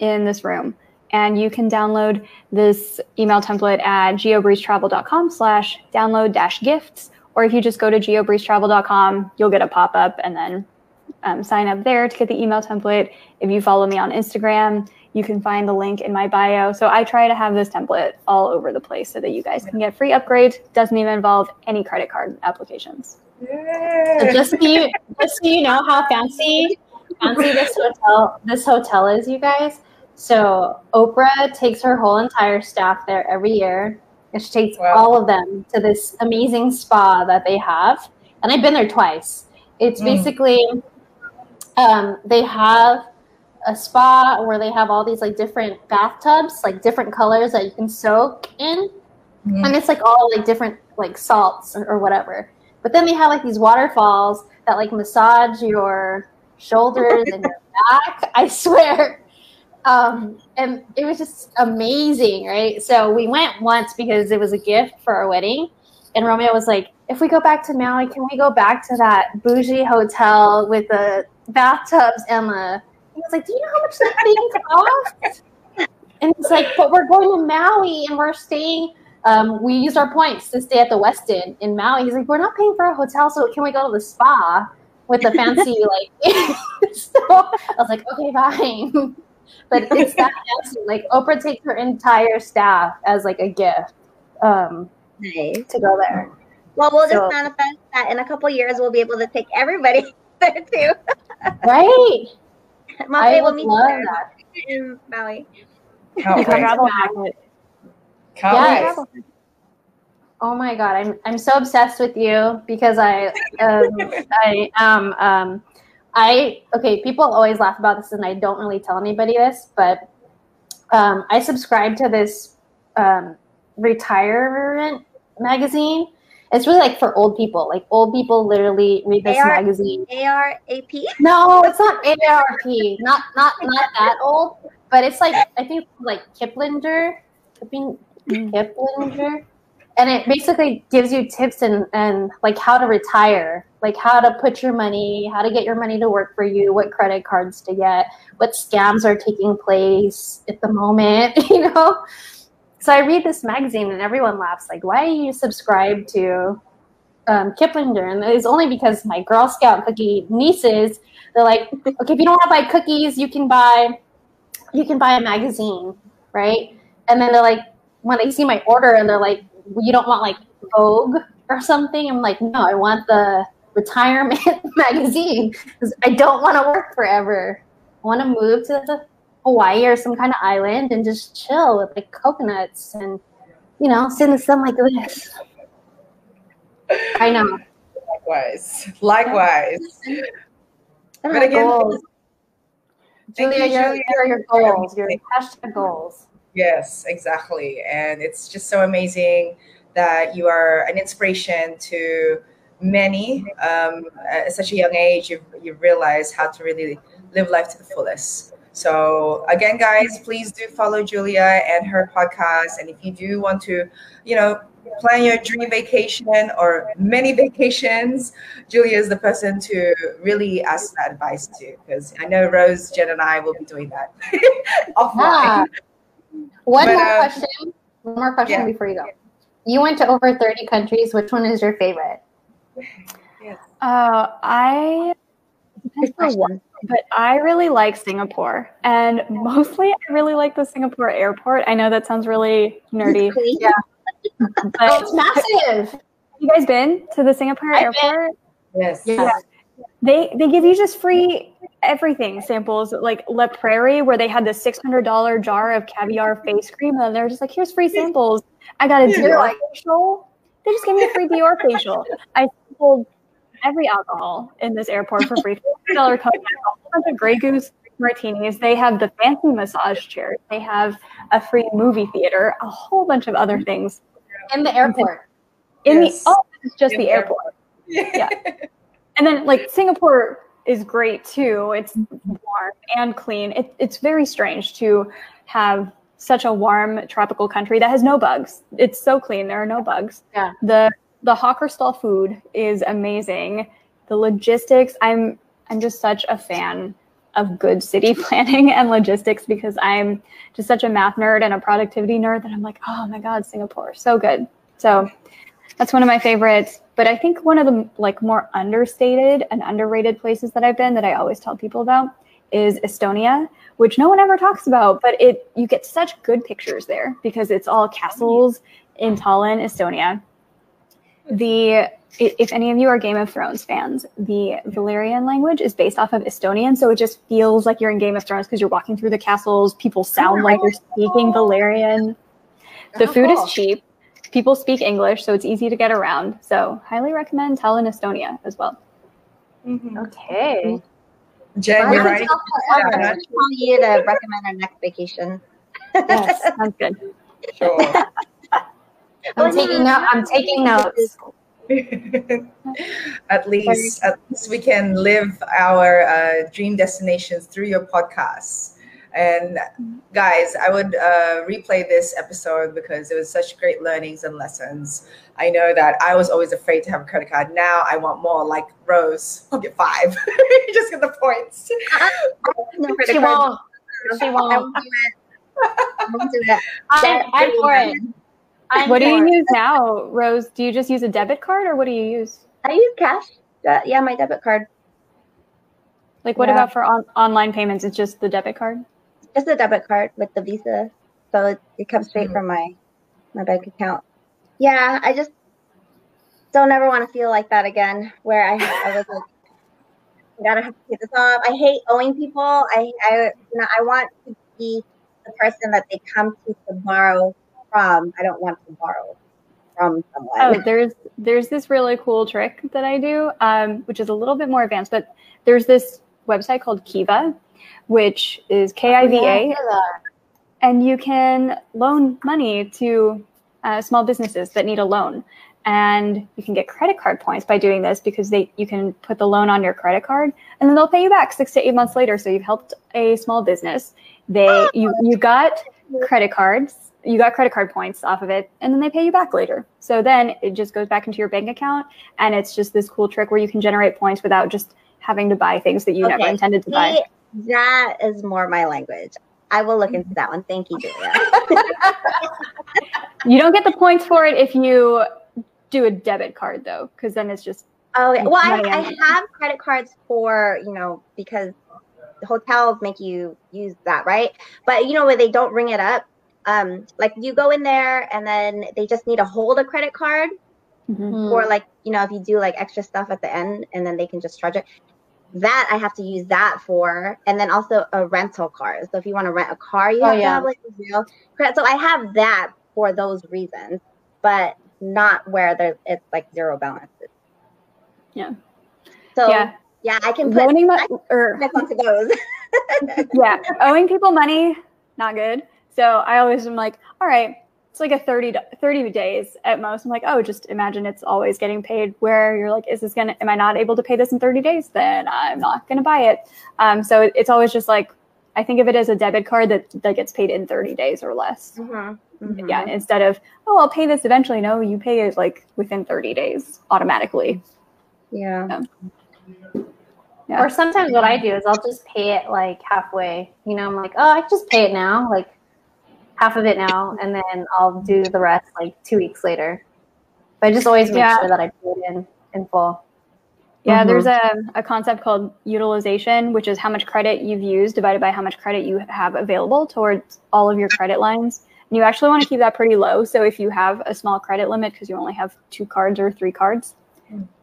in this room and you can download this email template at geobreezetravel.com slash download dash gifts. Or if you just go to geobreezetravel.com you'll get a pop-up and then um, sign up there to get the email template. If you follow me on instagram you can find the link in my bio. So i try to have this template all over the place so that you guys can get free upgrade doesn't even involve any credit card applications. So just so you just so you know how fancy fancy this hotel this hotel is you guys so Oprah takes her whole entire staff there every year. And she takes wow. all of them to this amazing spa that they have. And I've been there twice. It's mm. basically um, they have a spa where they have all these like different bathtubs, like different colors that you can soak in. Mm. And it's like all like different like salts or, or whatever. But then they have like these waterfalls that like massage your shoulders and your back. I swear um, and it was just amazing, right? So we went once because it was a gift for our wedding, and Romeo was like, "If we go back to Maui, can we go back to that bougie hotel with the bathtubs and the?" He was like, "Do you know how much that thing costs?" and it's like, "But we're going to Maui and we're staying um, we used our points to stay at the Westin in Maui. He's like, we're not paying for a hotel, so can we go to the spa with the fancy [laughs] like? [laughs] so I was like, okay, fine. But it's that [laughs] fancy. Like Oprah takes her entire staff as like a gift um, Nice. to go there. Well, we'll just So- manifest that in a couple years we'll be able to take everybody [laughs] there too. Right? [laughs] Mafe I will would meet love you that. in Maui. Can't wait. travel. Can't Yes. wait. Oh my god, I'm I'm so obsessed with you because I um, I am um I okay, people always laugh about this and I don't really tell anybody this, but um I subscribe to this um retirement magazine. It's really like for old people. Like old people literally read this AR magazine. ARAP. No, it's not AARP. Not not not that old, but it's like I think like Kiplinger, Kipling, Kiplinger, and it basically gives you tips and and like how to retire, like how to put your money, how to get your money to work for you, what credit cards to get, what scams are taking place at the moment, [laughs] you know. So I read this magazine and everyone laughs like, why do you subscribe to um, Kiplinger? And it's only because my Girl Scout cookie nieces they're like, okay, if you don't want to buy cookies, you can buy, you can buy a magazine, right? And then they're like, when they see my order and they're like, you don't want like Vogue or something. I'm like, no, I want the retirement [laughs] magazine because I don't want to work forever. I want to move to the Hawaii or some kind of island and just chill with like coconuts and, you know, sit in the sun like this. I know. Likewise. Likewise. But again, Goals. Julia, you, Julia. your, your goals, your hashtag goals. Yes, exactly. And it's just so amazing that you are an inspiration to many. Um, at such a young age, you've, you've realized how to really live life to the fullest. So again, guys, please do follow Julia and her podcast. And if you do want to, you know, plan your dream vacation or many vacations, Julia is the person to really ask that advice to. Because I know Rose, Jen, and I will be doing that [laughs] offline. One But, more uh, question. One more question yeah. before you go. You went to over 30 countries. Which one is your favorite? Uh, I depends but I really like Singapore, and mostly I really like the Singapore airport. I know that sounds really nerdy, Yeah. but [laughs] Oh, it's massive. have you guys been to the Singapore I've been. airport? Yes. Yeah. They they give you just free everything samples like La Prairie where they had the six hundred dollar jar of caviar face cream and they're just like here's free samples. I got a Yeah. Dior facial. They just gave me a free Dior facial. I sampled every alcohol in this airport for free. Fifty [laughs] dollar cognac, a whole bunch of Grey Goose martinis. They have the fancy massage chairs. They have a free movie theater. A whole bunch of other things In the airport. in Yes. the. Oh, it's just In the the airport. Yeah. And then like Singapore is great too. It's mm-hmm. warm and clean. It, it's very strange to have such a warm tropical country that has no bugs. It's so clean. There are no bugs. Yeah. The the hawker stall food is amazing. The logistics, I'm I'm just such a fan of good city [laughs] planning and logistics because I'm just such a math nerd and a productivity nerd that I'm like, oh my god, Singapore, so good. So that's one of my favorites. But I think one of the like more understated and underrated places that I've been that I always tell people about is Estonia, which no one ever talks about, but it you get such good pictures there because it's all castles in Tallinn, Estonia. The if any of you are Game of Thrones fans, the Valyrian language is based off of Estonian, so it just feels like you're in Game of Thrones because you're walking through the castles. People sound like they're speaking Valyrian. The Oh, food is cheap. People speak English, so it's easy to get around. So, highly recommend Tallinn, Estonia as well. Mhm. Okay. Jen, I you're can right. talk forever. Yeah. I'll tell you to recommend our next vacation. Yes, [laughs] sounds good. Sure. [laughs] I'm taking note. I'm taking notes. [laughs] at least, at least we can live our uh, dream destinations through your podcasts. And guys, I would uh, replay this episode because it was such great learnings and lessons. I know that I was always afraid to have a credit card. Now I want more. Like Rose, I'll get five. you [laughs] just get the points. [laughs] No She card. won't. She won't. won't do it. I won't do it. I'm, I'm for it. I'm what do you use now, Rose? Do you just use a debit card or what do you use? I use cash. Uh, yeah, my debit card. Like, what yeah. about for on- online payments? It's just the debit card. Just the debit card with the Visa, so it, it comes straight mm-hmm. from my my bank account. Yeah, I just don't ever want to feel like that again, where I I was like, I gotta have to pay this off. I hate owing people. I I you know I want to be the person that they come to to borrow from. I don't want to borrow from someone. Oh, there's there's this really cool trick that I do, um, which is a little bit more advanced, but there's this website called Kiva, which is K I V A, and you can loan money to uh, small businesses that need a loan. And you can get credit card points by doing this because they you can put the loan on your credit card and then they'll pay you back six to eight months later. So you've helped a small business. They you you got credit cards you got credit card points off of it and then they pay you back later. So then it just goes back into your bank account and it's just this cool trick where you can generate points without just having to buy things that you okay. never intended to buy. That is more my language. I will look into that one. Thank you, Julia. [laughs] you don't get the points for it if you do a debit card though, because then it's just Oh well, I, I have credit cards for you know because hotels make you use that, right? But you know where they don't ring it up, um, like you go in there and then they just need to hold a credit card, mm-hmm. or like you know if you do like extra stuff at the end and then they can just charge it that I have to use that for, and then also a rental car. So if you want to rent a car, you oh, have yeah. to have like a real credit. So I have that for those reasons, but not where there it's like zero balances. Yeah. So yeah, yeah I can put my, or onto those. [laughs] yeah, owing people money, not good. So I always am like, all right, it's like a 30, 30 days at most. I'm like, oh, just imagine it's always getting paid where you're like, is this going to, am I not able to pay this in 30 days? Then I'm not going to buy it. Um, so it's always just like, I think of it as a debit card that, that gets paid in 30 days or less. Mm-hmm. Mm-hmm. Yeah. Instead of, oh, I'll pay this eventually. No, you pay it like within 30 days automatically. Yeah. yeah. Or sometimes what I do is I'll just pay it like halfway. You know, I'm like, oh, I just pay it now. Like half of it now, and then I'll do the rest like two weeks later. But I just always make yeah. sure that I put it in in full. Yeah, mm-hmm. there's a, a concept called utilization, which is how much credit you've used divided by how much credit you have available towards all of your credit lines. And you actually want to keep that pretty low. So if you have a small credit limit because you only have two cards or three cards,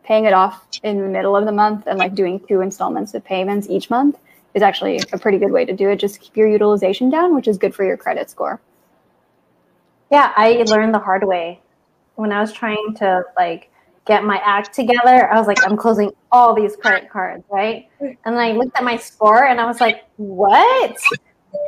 paying it off in the middle of the month and like doing two installments of payments each month is actually a pretty good way to do it. Just keep your utilization down, which is good for your credit score. Yeah, I learned the hard way when I was trying to like get my act together. I was like, I'm closing all these credit cards, right? And then I looked at my score and I was like, what?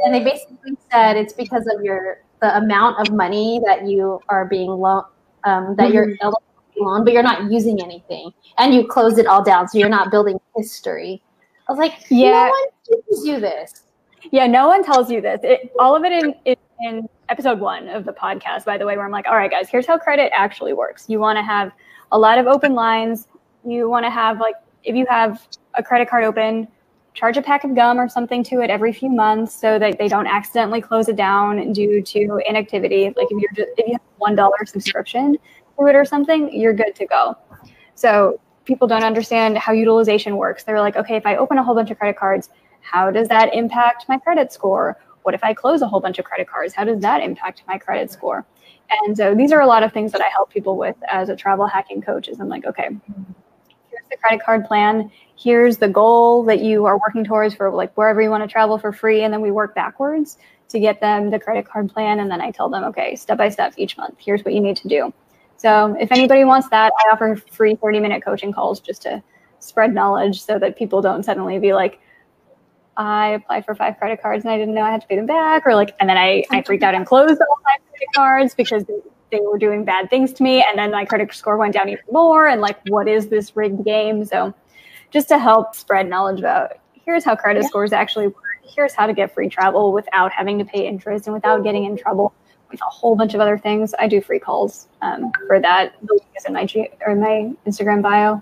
And they basically said it's because of your the amount of money that you are being loan um, that mm-hmm. you're eligible loan, but you're not using anything, and you close it all down, so you're not building history. I was like, yeah, no one teaches you this. Yeah, no one tells you this. It, all of it in, in, in episode one of the podcast, by the way, where I'm like, all right, guys, here's how credit actually works. You want to have a lot of open lines. You want to have like, if you have a credit card open, charge a pack of gum or something to it every few months so that they don't accidentally close it down due to inactivity. Like if you're just, if you have a one dollar subscription to it or something, you're good to go. So people don't understand how utilization works. They're like, okay, if I open a whole bunch of credit cards, how does that impact my credit score? What if I close a whole bunch of credit cards? How does that impact my credit score? And so these are a lot of things that I help people with as a travel hacking coach. Is I'm like, okay, here's the credit card plan. Here's the goal that you are working towards for like wherever you want to travel for free, and then we work backwards to get them the credit card plan. And then I tell them, okay, step by step each month. Here's what you need to do. So if anybody wants that, I offer free 30 minute coaching calls just to spread knowledge so that people don't suddenly be like, I applied for five credit cards and I didn't know I had to pay them back, or like, and then I, I freaked out and closed all five credit cards because they were doing bad things to me, and then my credit score went down even more. And like, what is this rigged game? So, just to help spread knowledge about here's how credit yeah. scores actually work. Here's how to get free travel without having to pay interest and without getting in trouble a whole bunch of other things. I do free calls um, for that. The link is in my G- or in my Instagram bio.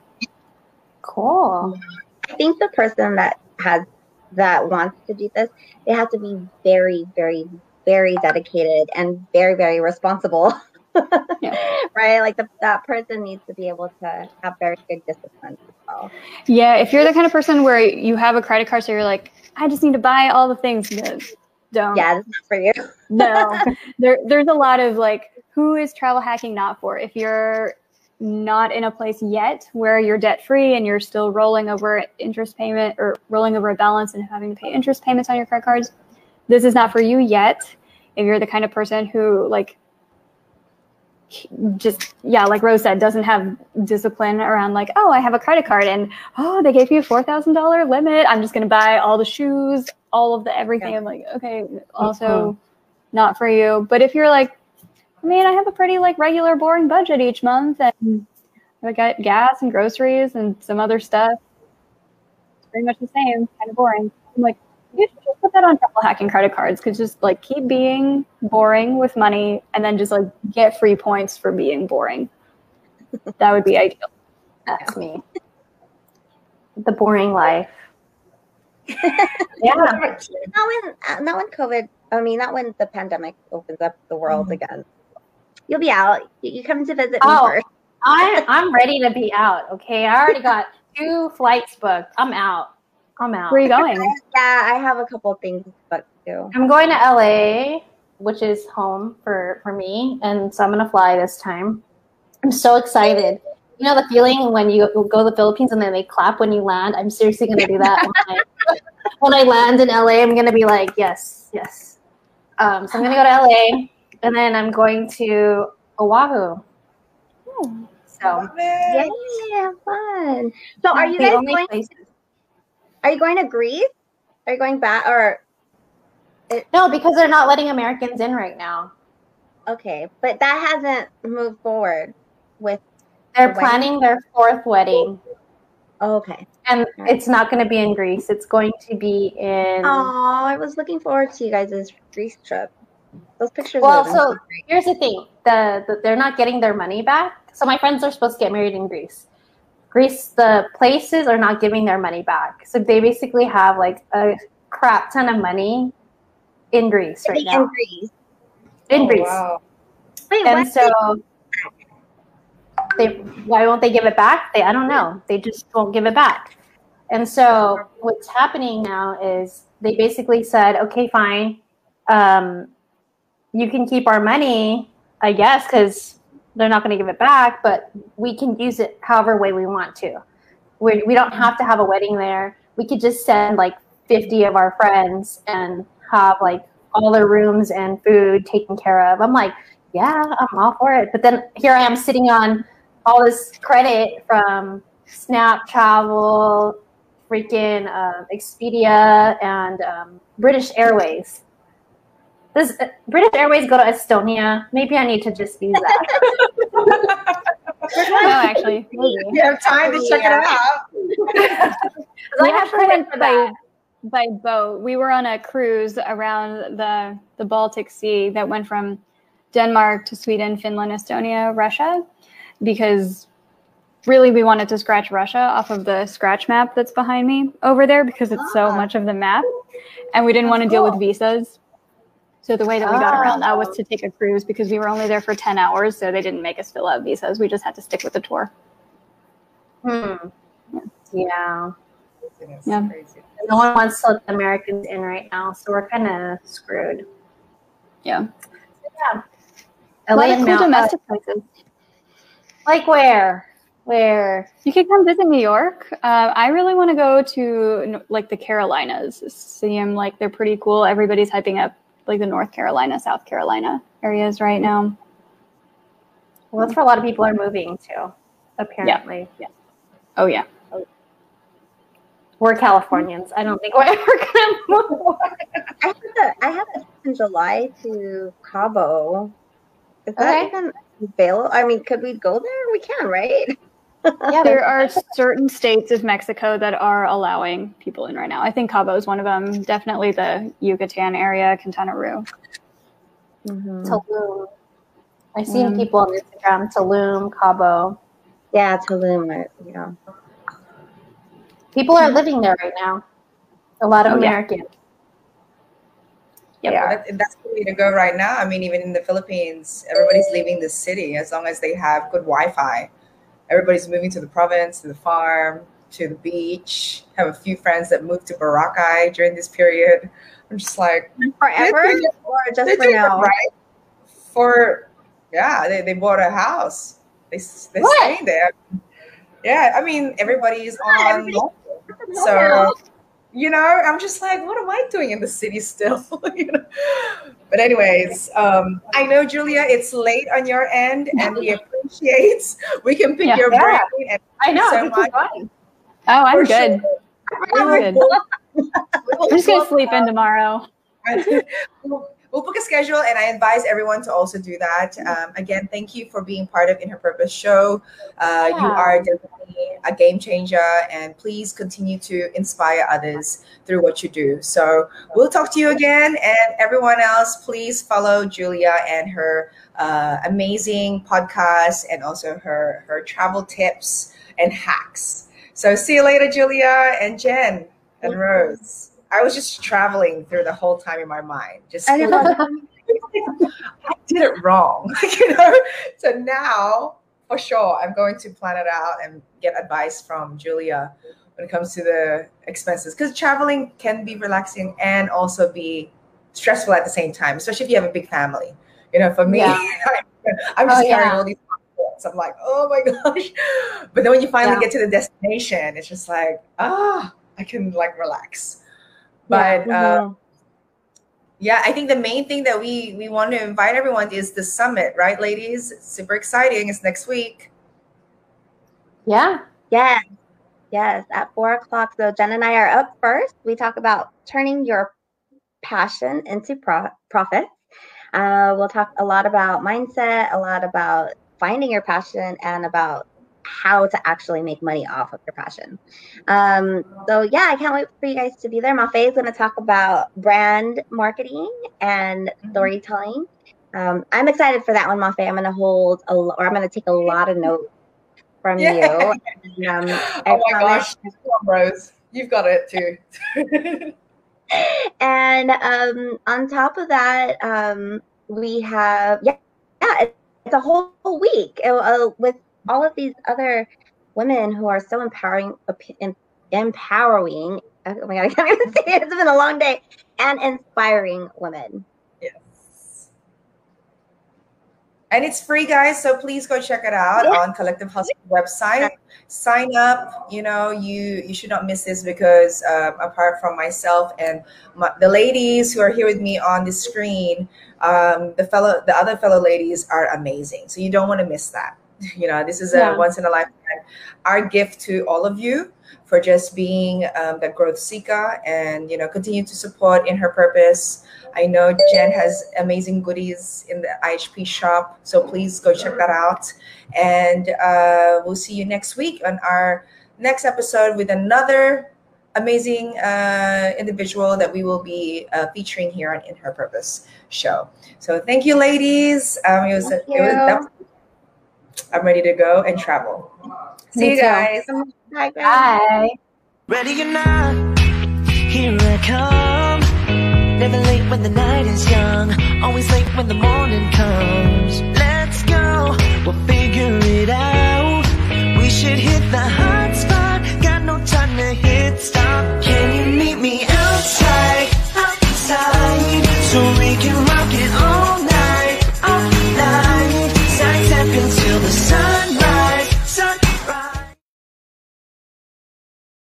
Cool. I think the person that has that wants to do this, they have to be very, very, very dedicated and very, very responsible [laughs] yeah. right? Like the, that person needs to be able to have very good discipline as well. Yeah, if you're the kind of person where you have a credit card, so you're like, I just need to buy all the things. Don't. Yeah, this is not for you. [laughs] no, there, there's a lot of like, who is travel hacking not for? If you're not in a place yet where you're debt free and you're still rolling over interest payment or rolling over a balance and having to pay interest payments on your credit cards, this is not for you yet. If you're the kind of person who like just yeah like rose said doesn't have discipline around like oh i have a credit card and oh they gave me a $4000 limit. I'm just going to buy all the shoes all of the everything. Yeah. i'm like okay also not for you. But if you're like i mean i have a pretty like regular boring budget each month and i got gas and groceries and some other stuff. It's pretty much the same kind of boring. I'm like you should just put that on travel hacking credit cards because just like keep being boring with money and then just like get free points for being boring. that would be ideal. That's me. The boring life. [laughs] yeah. Not when uh, not when COVID I mean not when the pandemic opens up the world mm-hmm. again. You'll be out. You come to visit oh, me first. I I'm ready to be out. Okay. I already got two flights booked. I'm out. I'm out. Where are you going? [laughs] yeah, I have a couple things booked too. I'm going to LA, which is home for for me, and so I'm gonna fly this time. I'm so excited. You know the feeling when you go to the Philippines and then they clap when you land. I'm seriously gonna do that when, I, [laughs] when I land in LA. I'm gonna be like, yes, yes. Um, so I'm gonna go to LA, and then I'm going to Oahu. Hmm. So yeah, fun. So are you guys going? Places. Are you going to Greece? Are you going back or? It, no, because they're not letting Americans in right now. Okay, but that hasn't moved forward with. They're the planning their fourth wedding. Oh, okay. And right. it's not going to be in Greece. It's going to be in. Oh, I was looking forward to you guys' Greece trip. Those pictures. Well, so here's the thing: the, the they're not getting their money back. So my friends are supposed to get married in Greece. Greece, the places are not giving their money back. So they basically have like a crap ton of money in Greece right now. In Greece. In oh, Greece. Wow. Wait, and so they why won't they give it back? They I don't know. They just won't give it back. And so what's happening now is they basically said, okay, fine, um, you can keep our money, I guess, because they're not going to give it back, but we can use it however way we want to. We, we don't have to have a wedding there. We could just send like 50 of our friends and have like all their rooms and food taken care of. I'm like, yeah, I'm all for it. But then here I am sitting on all this credit from Snap Travel, freaking uh, Expedia, and um, British Airways. Does uh, British Airways go to Estonia? Maybe I need to just use that. [laughs] no, actually, maybe. You have time to check yeah. it out. [laughs] I actually went by, by boat. We were on a cruise around the the Baltic Sea that went from Denmark to Sweden, Finland, Estonia, Russia, because really we wanted to scratch Russia off of the scratch map that's behind me over there because it's so ah. much of the map, and we didn't want to deal with visas so the way that we got around that was oh. to take a cruise because we were only there for 10 hours, so they didn't make us fill out visas. We just had to stick with the tour. Hmm. Yeah. Yeah. No one wants to let the Americans in right now, so we're kind of screwed. Yeah. Yeah. LA a lot of cool domestic places. Like where? Where you could come visit New York. Uh, I really want to go to like the Carolinas. See them like they're pretty cool. Everybody's hyping up like the North Carolina, South Carolina areas right now. Well, that's where a lot of people are moving to, apparently. Yeah. yeah. Oh yeah. We're Californians. I don't think we're ever gonna move. I have a, I have a trip in July to Cabo. Is that okay. even available? I mean, could we go there? We can, right? Yeah, there are certain states of Mexico that are allowing people in right now. I think Cabo is one of them. Definitely the Yucatan area, Quintana Roo. Mm-hmm. Tulum. I've seen mm. people on Instagram, Tulum, Cabo. Yeah, Tulum, yeah. People are living there right now. A lot of oh, Americans. Yeah, that, that's the way to go right now. I mean, even in the Philippines, everybody's leaving the city as long as they have good Wi-Fi. Everybody's moving to the province, to the farm, to the beach. I have a few friends that moved to Boracay during this period. I'm just like forever or just for now? Right? For yeah, they, they bought a house. They they stay there. Yeah, I mean everybody's on. So you know, I'm just like, what am I doing in the city still? [laughs] you know? But anyways, um, I know Julia, it's late on your end, and we appreciate [laughs] we can pick yeah. your brain. And I know. So much. Oh, I'm good. Sure. I'm good. [laughs] I'm just gonna sleep in tomorrow. We'll book a schedule and i advise everyone to also do that. Um, again thank you for being part of in her purpose show. Uh, yeah. you are definitely a game changer and please continue to inspire others through what you do. So we'll talk to you again and everyone else please follow julia and her uh, amazing podcast and also her her travel tips and hacks. So see you later julia and jen and rose I was just traveling through the whole time in my mind. Just I, I did it wrong, [laughs] you know. So now, for sure, I'm going to plan it out and get advice from Julia when it comes to the expenses because traveling can be relaxing and also be stressful at the same time, especially if you have a big family. You know, for me, yeah. [laughs] I'm just oh, carrying yeah. all these passports. I'm like, oh my [laughs] gosh. But then when you finally yeah. get to the destination, it's just like, ah, I can like relax. But yeah. Uh, yeah, I think the main thing that we we want to invite everyone is the summit, right, ladies? It's super exciting. It's next week. Yeah. Yes. Yes. At four o'clock. So Jen and I are up first. We talk about turning your passion into pro- profit. Uh, we'll talk a lot about mindset, a lot about finding your passion, and about how to actually make money off of your passion. Um, so yeah, I can't wait for you guys to be there. Mafe is going to talk about brand marketing and mm-hmm. storytelling. Um, I'm excited for that one, Mafe. I'm going to hold a, or I'm going to take a lot of notes from yeah. you. And, [laughs] um, oh my gosh, Rose, you've got it too. [laughs] and um, on top of that, um, we have yeah, yeah, it's a whole week uh, with all of these other women who are so empowering, empowering. [laughs] Oh my god, I can't even say it. It's been a long day, and inspiring women. Yes, and it's free, guys. So please go check it out yeah. on Collective Hustle website. Sign up. You know, you you should not miss this because um, apart from myself and my, the ladies who are here with me on the screen, um, the fellow, the other fellow ladies are amazing. So you don't want to miss that. [laughs] You know, this is a yeah. once in a lifetime. Our gift to all of you for just being um, the growth seeker and you know continue to support in her purpose. I know Jen has amazing goodies in the IHP shop, so please go check that out. And uh, we'll see you next week on our next episode with another amazing uh, individual that we will be uh, featuring here on In Her Purpose show. So thank you, ladies. Um, it was, it was I'm ready to go and travel. See you guys. Too. Bye, guys. Bye. Ready or not, here I come. Never late when the night is young, always late when the morning comes. Let's go, we'll figure it out. We should hit the hot spot, got no time to hit stop. Can you meet me outside?